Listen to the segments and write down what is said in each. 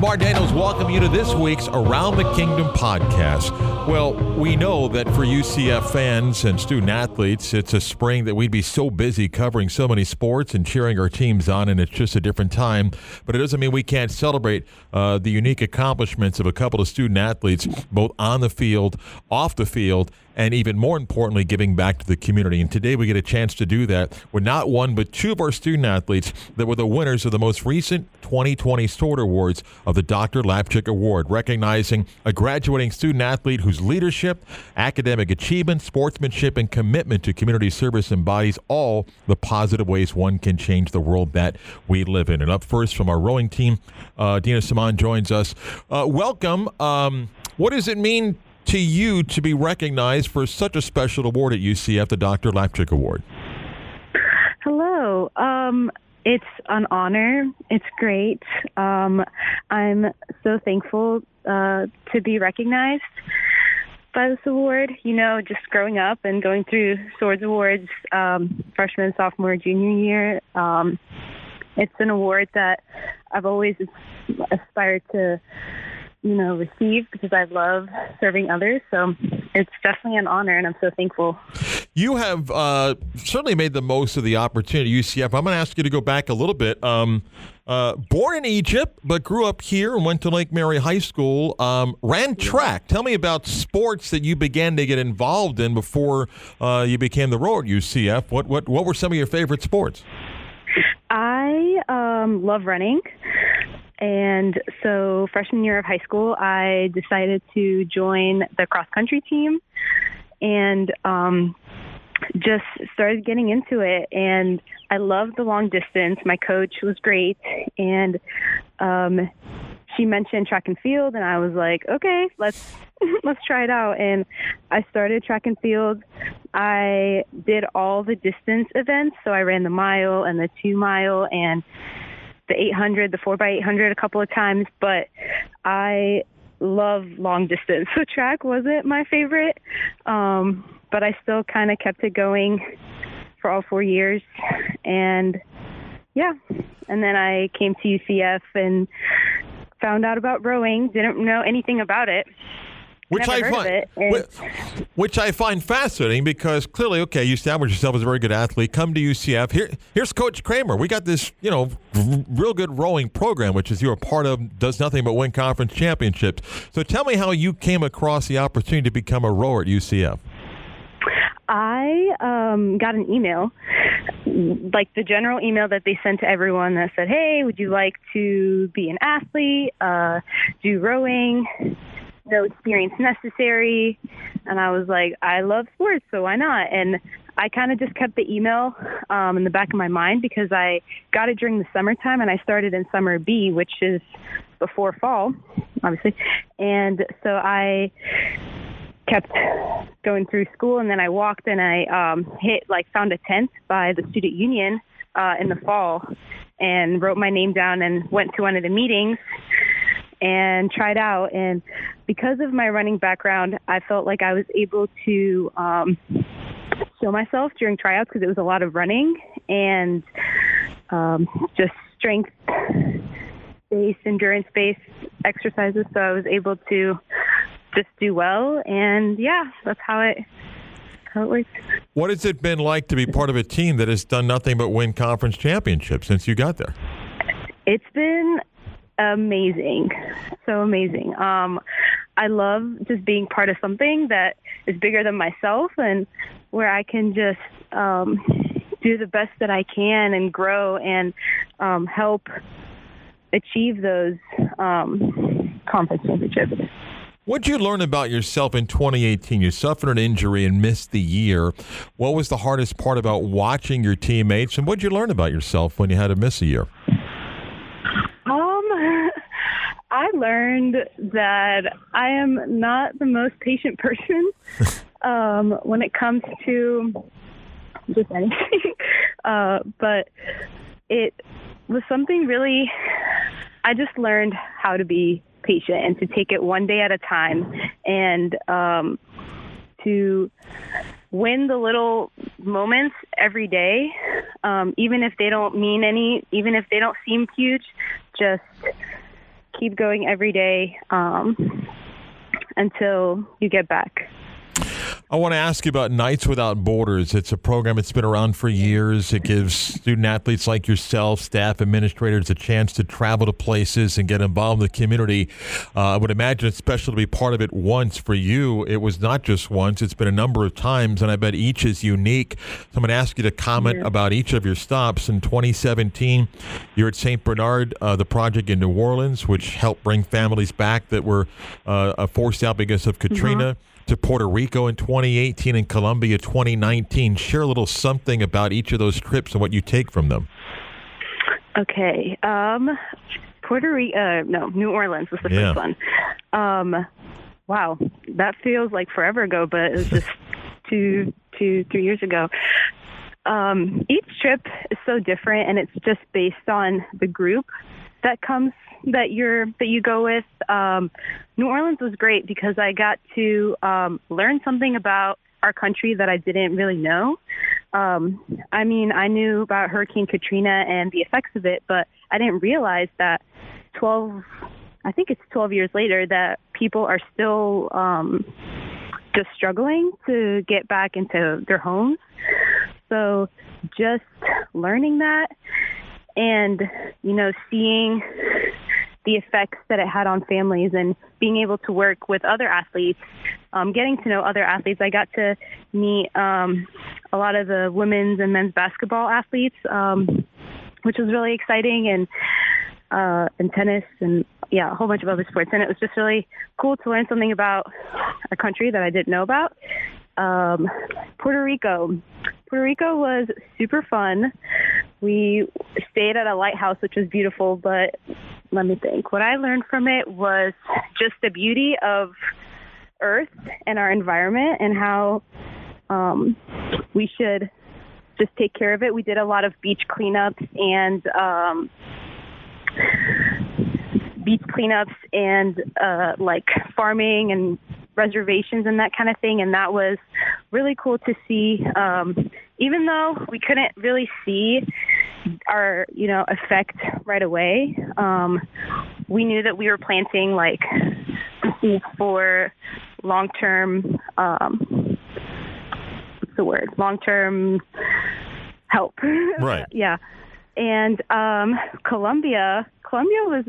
Mark Daniels welcome you to this week's Around the Kingdom podcast. Well, we know that for UCF fans and student athletes, it's a spring that we'd be so busy covering so many sports and cheering our teams on, and it's just a different time. But it doesn't mean we can't celebrate uh, the unique accomplishments of a couple of student athletes, both on the field, off the field, and even more importantly, giving back to the community. And today we get a chance to do that with not one, but two of our student athletes that were the winners of the most recent 2020 Sword Awards of the Dr. Lapchick Award, recognizing a graduating student athlete whose leadership, academic achievement, sportsmanship, and commitment to community service embodies all the positive ways one can change the world that we live in. And up first from our rowing team, uh, Dina Simon joins us. Uh, welcome. Um, what does it mean to you to be recognized for such a special award at UCF, the Dr. Lapchick Award? Hello. Um, it's an honor. It's great. Um, I'm so thankful uh, to be recognized by this award. You know, just growing up and going through Swords Awards, um, freshman, sophomore, junior year, um, it's an award that I've always aspired to you know, receive because I love serving others. So it's definitely an honor, and I'm so thankful. You have uh, certainly made the most of the opportunity at UCF. I'm going to ask you to go back a little bit. Um, uh, born in Egypt, but grew up here and went to Lake Mary High School. Um, ran track. Tell me about sports that you began to get involved in before uh, you became the at UCF. What what what were some of your favorite sports? I um, love running. And so freshman year of high school, I decided to join the cross country team and um, just started getting into it. And I loved the long distance. My coach was great. And um, she mentioned track and field and I was like, okay, let's let's try it out. And I started track and field. I did all the distance events. So I ran the mile and the two mile and the 800, the 4 by 800 a couple of times, but I love long distance. So track wasn't my favorite, um, but I still kind of kept it going for all four years. And yeah, and then I came to UCF and found out about rowing, didn't know anything about it which I find which, which, I find fascinating because clearly, okay, you establish yourself as a very good athlete. Come to UCF. Here, here's Coach Kramer. We got this, you know, real good rowing program, which is you're a part of. Does nothing but win conference championships. So tell me how you came across the opportunity to become a rower at UCF. I um, got an email, like the general email that they sent to everyone that said, "Hey, would you like to be an athlete? Uh, do rowing?" no experience necessary. And I was like, I love sports, so why not? And I kind of just kept the email um, in the back of my mind because I got it during the summertime and I started in summer B, which is before fall, obviously. And so I kept going through school and then I walked and I um, hit, like, found a tent by the student union uh, in the fall and wrote my name down and went to one of the meetings and tried out. And because of my running background, I felt like I was able to um, show myself during tryouts because it was a lot of running and um, just strength based, endurance based exercises. So I was able to just do well. And yeah, that's how it. How it works. What has it been like to be part of a team that has done nothing but win conference championships since you got there? It's been amazing. So amazing. Um, I love just being part of something that is bigger than myself and where I can just um, do the best that I can and grow and um, help achieve those um, conference championships. What did you learn about yourself in 2018? You suffered an injury and missed the year. What was the hardest part about watching your teammates, and what did you learn about yourself when you had to miss a year? Um, I learned that I am not the most patient person um, when it comes to just anything. uh, but it was something really, I just learned how to be patient and to take it one day at a time and um, to win the little moments every day, um, even if they don't mean any, even if they don't seem huge, just keep going every day um, until you get back. I want to ask you about Knights Without Borders. It's a program that's been around for years. It gives student athletes like yourself, staff, administrators, a chance to travel to places and get involved in the community. Uh, I would imagine it's special to be part of it once. For you, it was not just once, it's been a number of times, and I bet each is unique. So I'm going to ask you to comment yeah. about each of your stops. In 2017, you're at St. Bernard, uh, the project in New Orleans, which helped bring families back that were uh, forced out because of Katrina. Mm-hmm to Puerto Rico in 2018 and Colombia 2019. Share a little something about each of those trips and what you take from them. Okay. Um, Puerto Rico, uh, no, New Orleans was the yeah. first one. Um, wow, that feels like forever ago, but it was just two, two, three years ago. Um, each trip is so different, and it's just based on the group that comes that you're that you go with. Um, New Orleans was great because I got to um, learn something about our country that I didn't really know. Um, I mean, I knew about Hurricane Katrina and the effects of it, but I didn't realize that 12, I think it's 12 years later, that people are still um, just struggling to get back into their homes. So just learning that and, you know, seeing the effects that it had on families and being able to work with other athletes, um, getting to know other athletes. I got to meet um, a lot of the women's and men's basketball athletes, um, which was really exciting, and uh, and tennis and yeah, a whole bunch of other sports. And it was just really cool to learn something about a country that I didn't know about. Um, Puerto Rico. Puerto Rico was super fun. We stayed at a lighthouse, which was beautiful, but let me think. What I learned from it was just the beauty of Earth and our environment and how um, we should just take care of it. We did a lot of beach cleanups and um, beach cleanups and uh, like farming and reservations and that kind of thing. And that was really cool to see. Um, even though we couldn't really see our, you know, effect right away, um, we knew that we were planting like seeds for long-term, um, what's the word? Long-term help. Right. yeah. And um, Colombia, Colombia was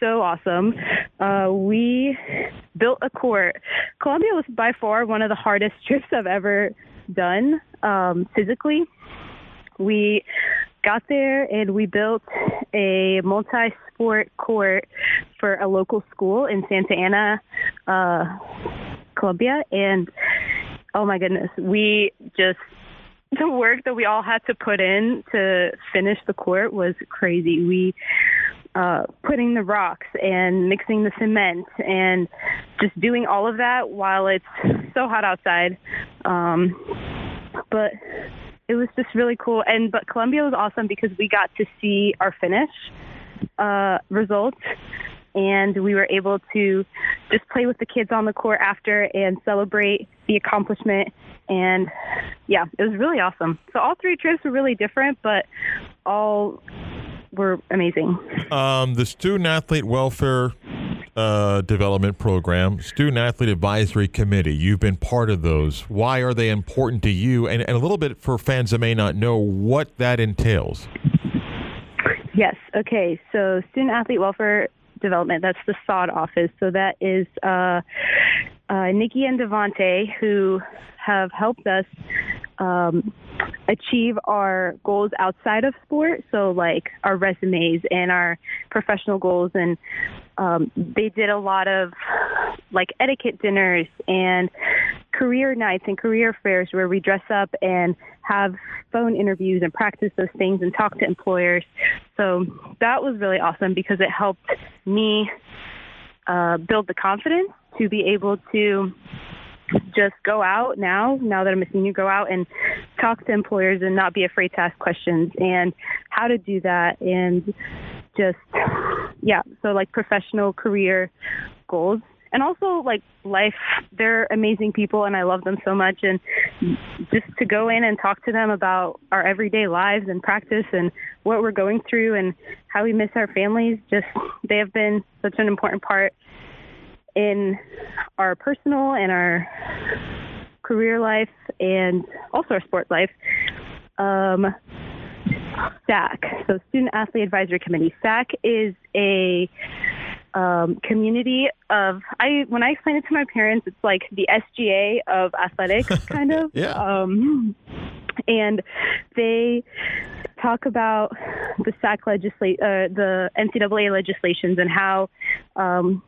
so awesome. Uh, we built a court. Colombia was by far one of the hardest trips I've ever done um, physically. We got there and we built a multi-sport court for a local school in Santa Ana, uh, Colombia, and oh my goodness, we just the work that we all had to put in to finish the court was crazy. We uh, putting the rocks and mixing the cement and just doing all of that while it's so hot outside. Um, but it was just really cool. And but Colombia was awesome because we got to see our finish uh, results, and we were able to just play with the kids on the court after and celebrate the accomplishment. And yeah, it was really awesome. So all three trips were really different, but all were amazing. Um, the Student Athlete Welfare uh, Development Program, Student Athlete Advisory Committee, you've been part of those. Why are they important to you? And, and a little bit for fans that may not know what that entails. Yes. Okay. So, Student Athlete Welfare Development, that's the SOD office. So, that is uh, uh, Nikki and Devante who have helped us um, achieve our goals outside of sport. So, like our resumes and our professional goals. And um, they did a lot of like etiquette dinners and career nights and career fairs where we dress up and have phone interviews and practice those things and talk to employers. So that was really awesome because it helped me uh, build the confidence to be able to just go out now, now that I'm a senior, go out and talk to employers and not be afraid to ask questions and how to do that and just, yeah, so like professional career goals. and also like life. They're amazing people, and I love them so much. And just to go in and talk to them about our everyday lives and practice and what we're going through and how we miss our families. Just they have been such an important part in our personal and our career life and also our sport life. Um, SAC, so Student Athlete Advisory Committee. SAC is a um, community of I when I explain it to my parents, it's like the SGA of athletics, kind of. yeah. Um, and they talk about the SAC legislate uh, the NCAA legislations and how um,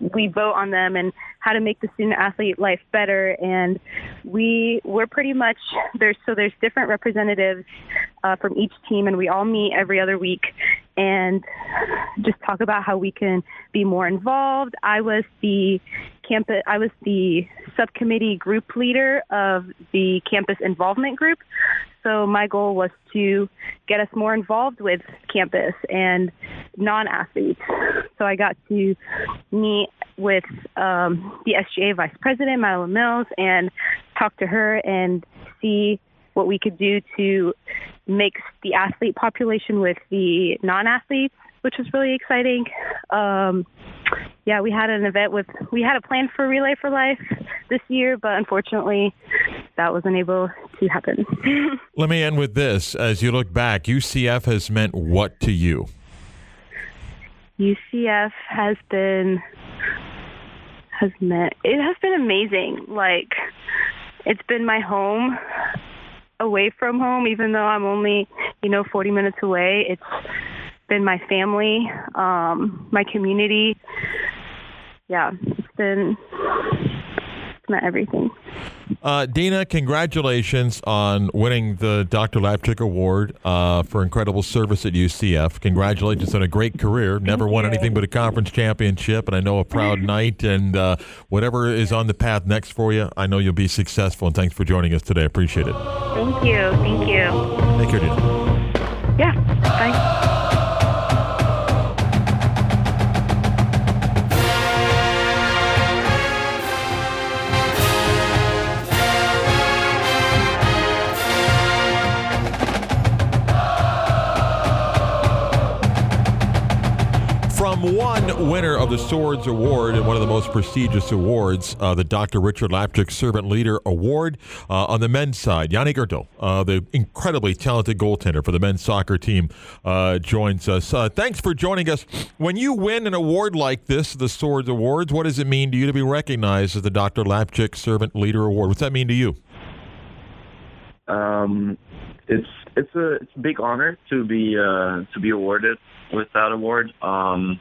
we vote on them and how to make the student athlete life better. And we we're pretty much there's so there's different representatives uh, from each team, and we all meet every other week and just talk about how we can be more involved. I was the campus I was the subcommittee group leader of the campus involvement group. So my goal was to get us more involved with campus and non-athletes. So I got to meet with um, the SGA vice president, Madeline Mills, and talk to her and see what we could do to mix the athlete population with the non-athletes, which was really exciting. Um, yeah, we had an event with, we had a plan for Relay for Life this year, but unfortunately that wasn't able to happen. Let me end with this. As you look back, UCF has meant what to you? UCF has been, has meant, it has been amazing. Like, it's been my home away from home, even though I'm only, you know, 40 minutes away. It's been my family, um, my community. Yeah, it's been it's meant everything. Uh, Dina, congratulations on winning the Dr. Lapchick Award uh, for incredible service at UCF. Congratulations on a great career. Never Thank won you. anything but a conference championship, and I know a proud night. And uh, whatever is on the path next for you, I know you'll be successful. And thanks for joining us today. I appreciate it. Thank you. Thank you. Take care, Dina. Yeah. Bye. Of the Swords Award and one of the most prestigious awards, uh, the Dr. Richard Lapchick Servant Leader Award, uh, on the men's side, Yannik Oettl, uh, the incredibly talented goaltender for the men's soccer team, uh, joins us. Uh, thanks for joining us. When you win an award like this, the Swords Awards, what does it mean to you to be recognized as the Dr. Lapchick Servant Leader Award? What's that mean to you? Um, it's it's a it's a big honor to be uh, to be awarded with that award. Um,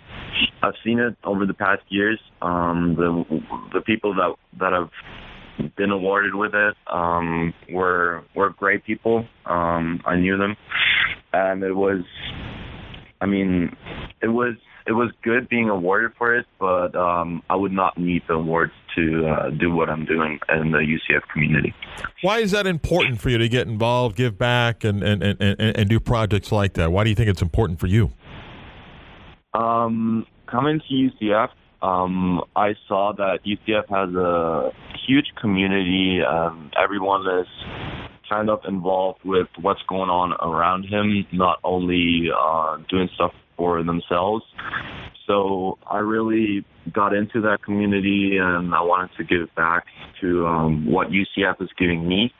I've seen it over the past years. Um, the the people that that have been awarded with it um, were were great people. Um, I knew them, and it was. I mean, it was it was good being awarded for it, but um, I would not need the awards to uh, do what I'm doing in the UCF community. Why is that important for you to get involved, give back, and, and, and, and, and do projects like that? Why do you think it's important for you? Um, coming to UCF, um, I saw that UCF has a huge community. Um, everyone is kind of involved with what's going on around him, not only uh, doing stuff for themselves. So I really got into that community, and I wanted to give back to um, what UCF is giving me.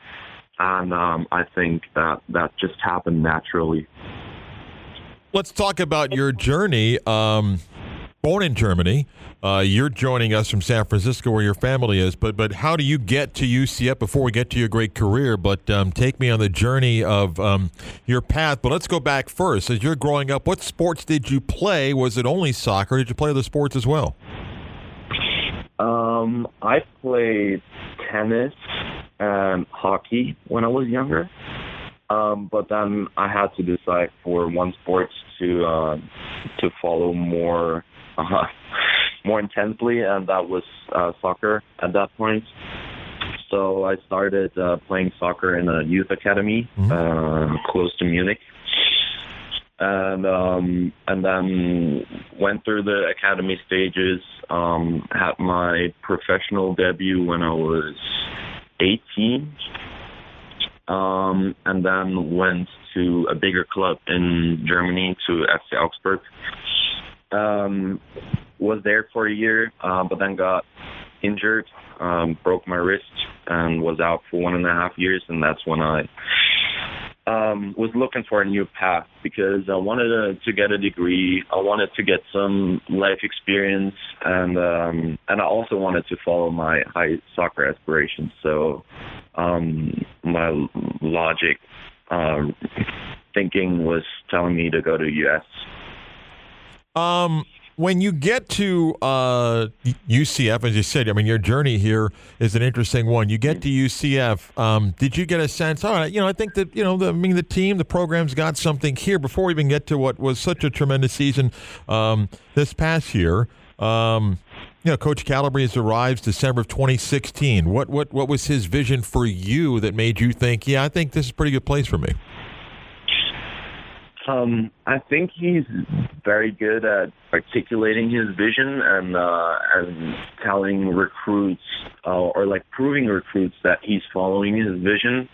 And um, I think that that just happened naturally. Let's talk about your journey. Um, born in Germany, uh, you're joining us from San Francisco, where your family is. But but how do you get to UCF before we get to your great career? But um, take me on the journey of um, your path. But let's go back first. As you're growing up, what sports did you play? Was it only soccer? Did you play other sports as well? Um, I played tennis and hockey when I was younger. Um, but then I had to decide for one sport to uh, to follow more uh, more intensely, and that was uh, soccer at that point. So I started uh, playing soccer in a youth academy Mhm. uh, close to Munich, and um, and then went through the academy stages. Um, had my professional debut when I was 18, um, and then went to a bigger club in Germany to FC Augsburg. Um, was there for a year, uh, but then got injured, um, broke my wrist, and was out for one and a half years, and that's when I um, was looking for a new path because I wanted to, to get a degree. I wanted to get some life experience, and um, and I also wanted to follow my high soccer aspirations. So um, my logic um, thinking was telling me to go to US. Um, when you get to uh, UCF, as you said, I mean, your journey here is an interesting one. You get to UCF. Um, did you get a sense? All right, you know, I think that you know, the, I mean, the team, the program's got something here. Before we even get to what was such a tremendous season um, this past year, um, you know, Coach Calabrese arrives December of 2016. What what what was his vision for you that made you think, yeah, I think this is a pretty good place for me? Um, I think he's very good at articulating his vision and uh, and telling recruits uh, or like proving recruits that he's following his vision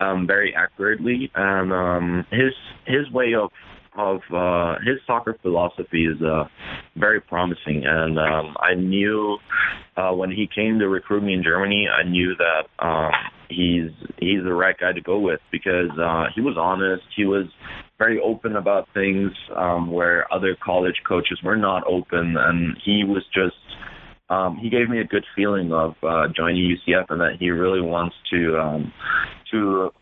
um, very accurately. And um, his his way of of uh, his soccer philosophy is uh, very promising. And um, I knew uh, when he came to recruit me in Germany, I knew that um, he's he's the right guy to go with because uh, he was honest. He was very open about things um, where other college coaches were not open, and he was just um, he gave me a good feeling of uh, joining UCF and that he really wants to um, to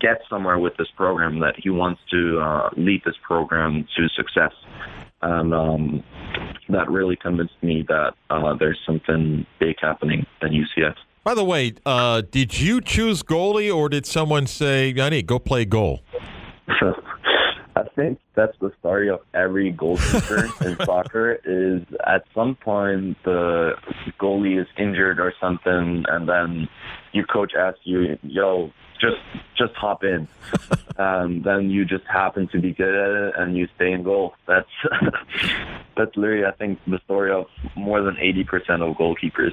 get somewhere with this program. That he wants to uh, lead this program to success, and um, that really convinced me that uh, there's something big happening at UCF. By the way, uh, did you choose goalie, or did someone say, "I need go play goal"? I think that's the story of every goalkeeper in soccer. Is at some point the goalie is injured or something, and then your coach asks you, "Yo, just just hop in," and um, then you just happen to be good at it, and you stay in goal. That's that's literally, I think, the story of more than eighty percent of goalkeepers.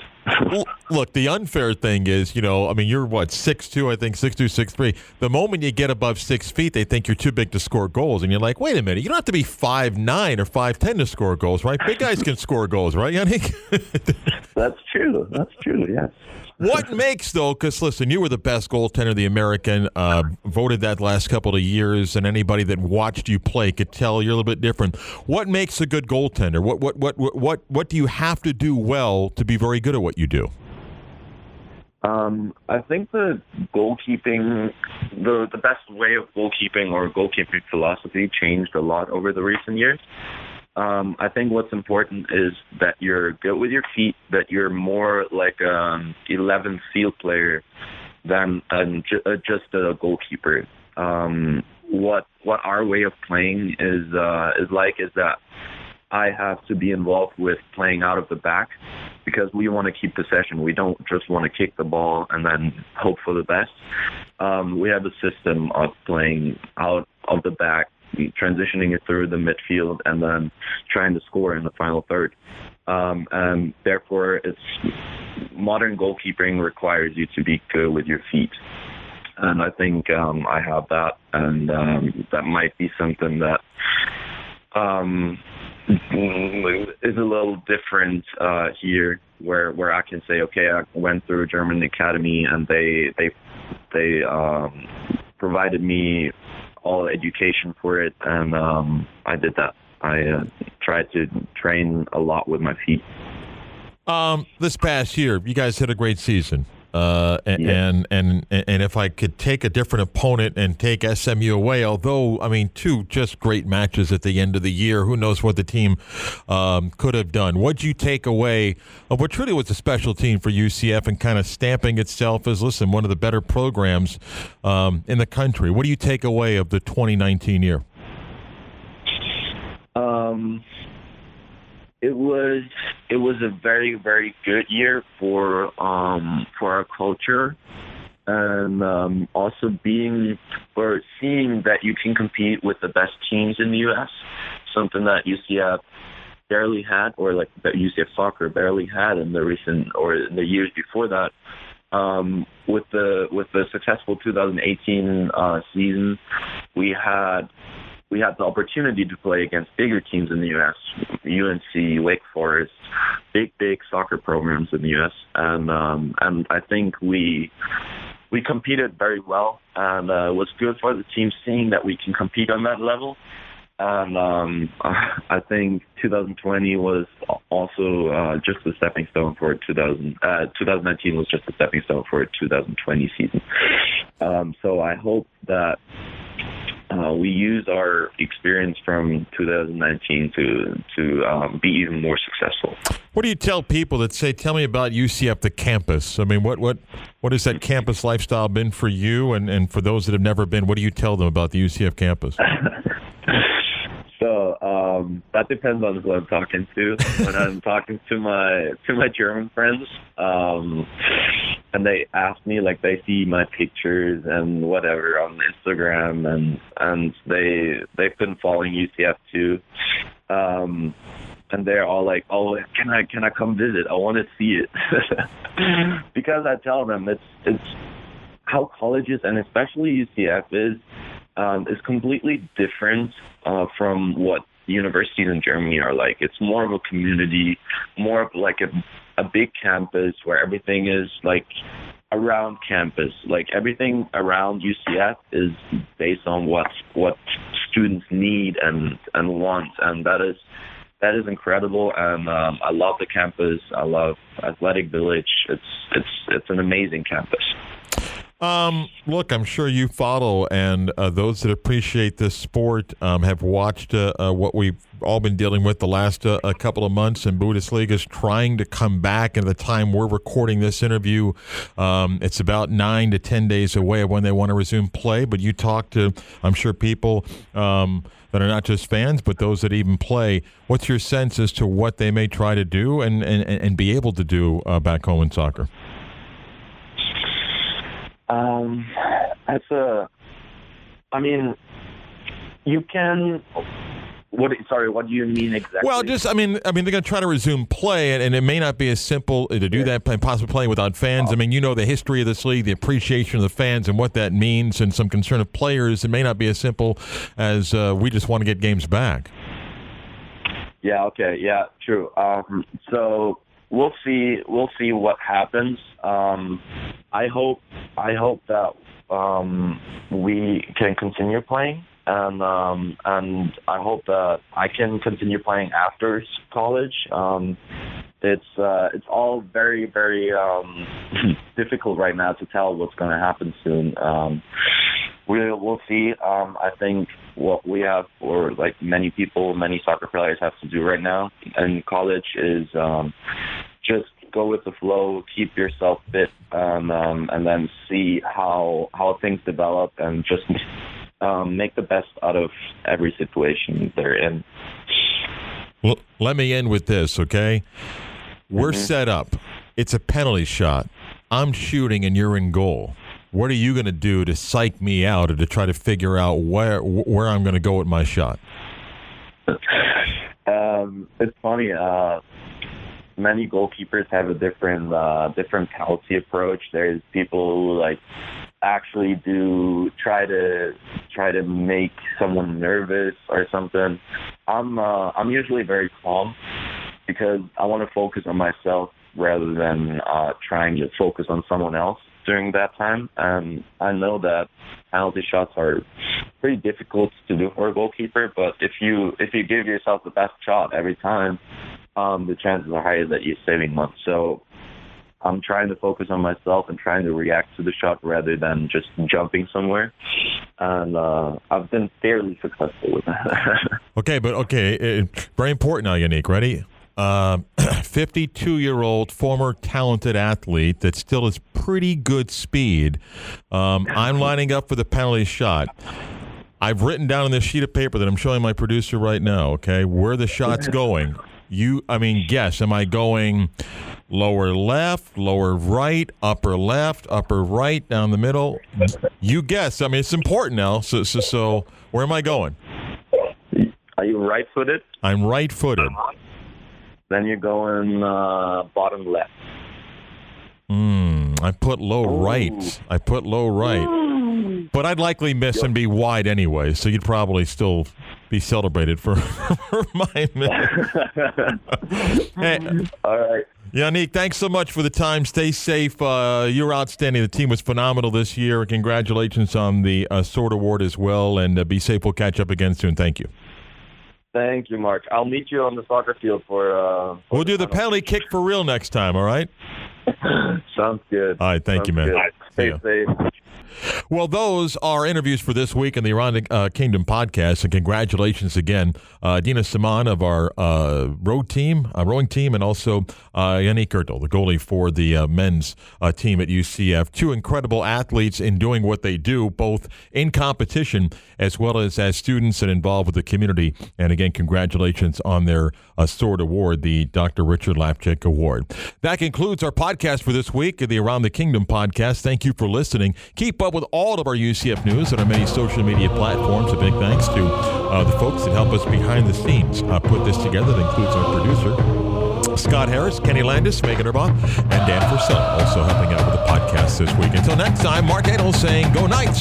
well, look, the unfair thing is, you know, I mean, you're what six two, I think six two, six three. The moment you get above six feet, they think you're too big to score goals, and you're like, wait a minute, you don't have to be five nine or five ten to score goals, right? Big guys can score goals, right, Yannik? that's true. That's true. Yes. what makes though? Because listen, you were the best goaltender the American, uh, voted that last couple of years, and anybody that watched you play could tell you're a little bit different. What makes a good goaltender? What what what what what, what do you have to do well to be very good at what you do? Um, I think the goalkeeping, the the best way of goalkeeping or goalkeeping philosophy changed a lot over the recent years. Um, I think what's important is that you're good with your feet, that you're more like an 11th field player than um, uh, just a goalkeeper. Um, what what our way of playing is uh, is like is that I have to be involved with playing out of the back because we want to keep possession. We don't just want to kick the ball and then hope for the best. Um, we have a system of playing out of the back transitioning it through the midfield and then trying to score in the final third. Um, and therefore, it's modern goalkeeping requires you to be good with your feet. And I think um, I have that, and um, that might be something that um, is a little different uh, here, where where I can say, okay, I went through a German academy, and they they they um, provided me all education for it, and um, I did that. I uh, tried to train a lot with my feet. Um, this past year, you guys had a great season. Uh, and, yeah. and, and and if I could take a different opponent and take SMU away, although I mean two just great matches at the end of the year, who knows what the team um, could have done? What'd you take away of what truly was a special team for UCF and kind of stamping itself as listen one of the better programs um, in the country? What do you take away of the 2019 year? Um it was it was a very very good year for um for our culture and um, also being or seeing that you can compete with the best teams in the U.S. Something that UCF barely had, or like that UCF soccer barely had in the recent or in the years before that. Um, with the with the successful 2018 uh, season, we had we had the opportunity to play against bigger teams in the U.S. UNC, Wake Forest, big big soccer programs in the U.S. and um, and I think we we competed very well and uh, it was good for the team seeing that we can compete on that level. And um, I think 2020 was also uh, just a stepping stone for 2000. Uh, 2019 was just a stepping stone for a 2020 season. Um, so I hope that uh, we use our experience from 2019 to to um, be even more successful. What do you tell people that say, "Tell me about UCF, the campus"? I mean, what what what has that campus lifestyle been for you, and and for those that have never been? What do you tell them about the UCF campus? um, that depends on who I'm talking to. When I'm talking to my to my German friends, um, and they ask me like they see my pictures and whatever on Instagram and and they they've been following UCF too. Um and they're all like, "Oh, can I can I come visit? I want to see it." because I tell them it's it's how colleges and especially UCF is um, is completely different uh, from what universities in Germany are like. It's more of a community, more of like a a big campus where everything is like around campus. Like everything around UCF is based on what what students need and and want, and that is that is incredible. And um, I love the campus. I love Athletic Village. It's it's it's an amazing campus. Um, look, I'm sure you follow, and uh, those that appreciate this sport um, have watched uh, uh, what we've all been dealing with the last uh, a couple of months, and Bundesliga is trying to come back. And at the time we're recording this interview, um, it's about nine to ten days away of when they want to resume play. But you talk to, I'm sure, people um, that are not just fans, but those that even play. What's your sense as to what they may try to do and, and, and be able to do uh, back home in soccer? Um, that's a. I mean, you can. What? Sorry, what do you mean exactly? Well, just I mean, I mean, they're going to try to resume play, and, and, it may not be as simple to do that, and possibly playing without fans. Oh. I mean, you know the history of this league, the appreciation of the fans, and what that means, and some concern of players. It may not be as simple as uh, we just want to get games back. Yeah. Okay. Yeah. True. Um, so we'll see. We'll see what happens. Um, I hope. I hope that um, we can continue playing, and um, and I hope that I can continue playing after college. Um, it's uh, it's all very very um, difficult right now to tell what's going to happen soon. Um, we we'll see. Um, I think what we have, or like many people, many soccer players have to do right now in college is um, just go with the flow, keep yourself fit, um, um, and then see how how things develop, and just um, make the best out of every situation they're in. Well, let me end with this, okay? We're mm-hmm. set up. It's a penalty shot. I'm shooting, and you're in goal. What are you going to do to psych me out, or to try to figure out where where I'm going to go with my shot? um, it's funny. Uh, many goalkeepers have a different uh, different penalty approach. There's people who like actually do try to try to make someone nervous or something. I'm uh, I'm usually very calm because I want to focus on myself rather than uh, trying to focus on someone else during that time. And I know that penalty shots are pretty difficult to do for a goalkeeper, but if you if you give yourself the best shot every time, um, the chances are higher that you're saving one. So I'm trying to focus on myself and trying to react to the shot rather than just jumping somewhere. And uh, I've been fairly successful with that. okay, but okay, it, very important now, Yannik. Ready? 52 uh, year old former talented athlete that still has pretty good speed. Um, I'm lining up for the penalty shot. I've written down on this sheet of paper that I'm showing my producer right now, okay, where the shot's going. You, I mean, guess, am I going lower left, lower right, upper left, upper right, down the middle. You guess. I mean, it's important now. So, so, so where am I going? Are you right-footed? I'm right-footed. Then you're going uh, bottom left. Hmm. I put low right. I put low right. But I'd likely miss and be wide anyway, so you'd probably still be celebrated for, for my miss. hey, All right. Yannik, thanks so much for the time. Stay safe. Uh, you're outstanding. The team was phenomenal this year. Congratulations on the uh, Sword Award as well, and uh, be safe. We'll catch up again soon. Thank you. Thank you, Mark. I'll meet you on the soccer field for. Uh, for We'll do the penalty kick for real next time, all right? Sounds good. All right, thank you, man. See Stay safe. Well, those are interviews for this week in the Around uh, Kingdom podcast. And congratulations again, uh, Dina Saman of our uh, road team, uh, rowing team, and also uh, Yannik Oettl, the goalie for the uh, men's team at UCF. Two incredible athletes in doing what they do, both in competition as well as as students and involved with the community. And again, congratulations on their sword award, the Dr. Richard Lapchick Award. That concludes our podcast for this week, the Around the Kingdom podcast. Thank you for listening. Keep up with all of our UCF news on our many social media platforms. A big thanks to uh, the folks that help us behind the scenes uh, put this together. That includes our producer, Scott Harris, Kenny Landis, Megan Erbach, and Dan Purcell, also helping out with the podcast this week. Until next time, Mark Daniels saying, Go Knights!